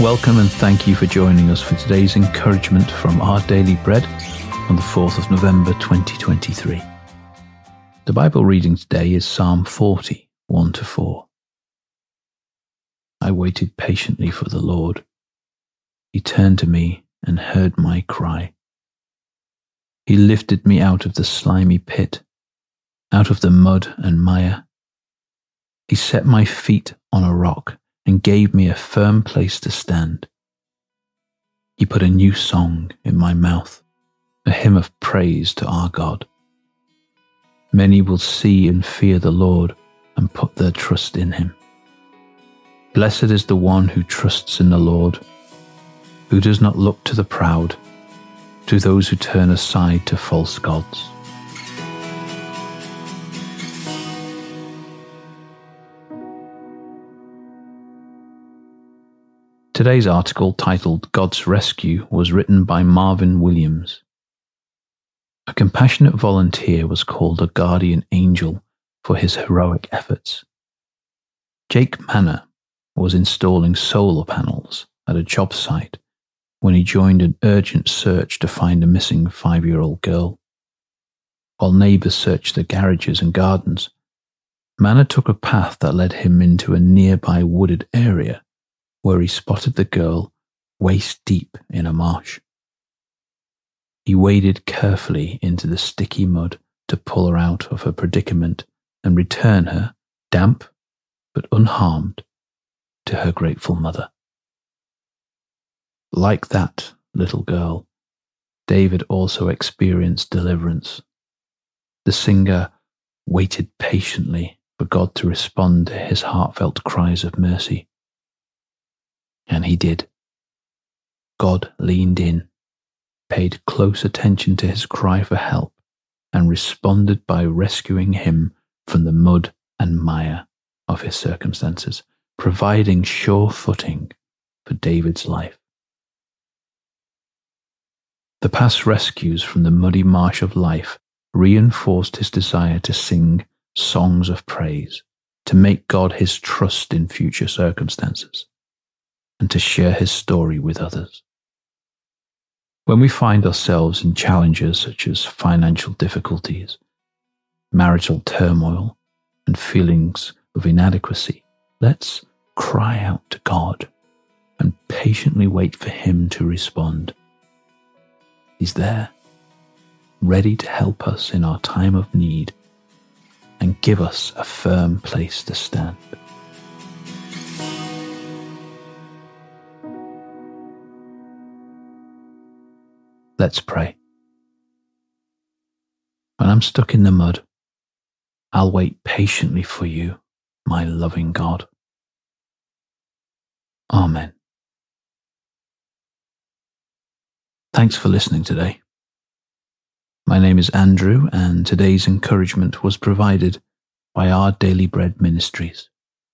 Welcome and thank you for joining us for today's encouragement from Our Daily Bread on the 4th of November 2023. The Bible reading today is Psalm 40, 1 to 4. I waited patiently for the Lord. He turned to me and heard my cry. He lifted me out of the slimy pit, out of the mud and mire. He set my feet on a rock and gave me a firm place to stand. He put a new song in my mouth, a hymn of praise to our God. Many will see and fear the Lord and put their trust in him. Blessed is the one who trusts in the Lord, who does not look to the proud, to those who turn aside to false gods. Today's article, titled God's Rescue, was written by Marvin Williams. A compassionate volunteer was called a guardian angel for his heroic efforts. Jake Manner was installing solar panels at a job site when he joined an urgent search to find a missing five year old girl. While neighbors searched the garages and gardens, Manner took a path that led him into a nearby wooded area where he spotted the girl waist deep in a marsh. He waded carefully into the sticky mud to pull her out of her predicament and return her, damp but unharmed, to her grateful mother. Like that little girl, David also experienced deliverance. The singer waited patiently for God to respond to his heartfelt cries of mercy. And he did. God leaned in, paid close attention to his cry for help, and responded by rescuing him from the mud and mire of his circumstances, providing sure footing for David's life. The past rescues from the muddy marsh of life reinforced his desire to sing songs of praise, to make God his trust in future circumstances and to share his story with others. When we find ourselves in challenges such as financial difficulties, marital turmoil, and feelings of inadequacy, let's cry out to God and patiently wait for Him to respond. He's there, ready to help us in our time of need and give us a firm place to stand. Let's pray. When I'm stuck in the mud, I'll wait patiently for you, my loving God. Amen. Thanks for listening today. My name is Andrew, and today's encouragement was provided by Our Daily Bread Ministries.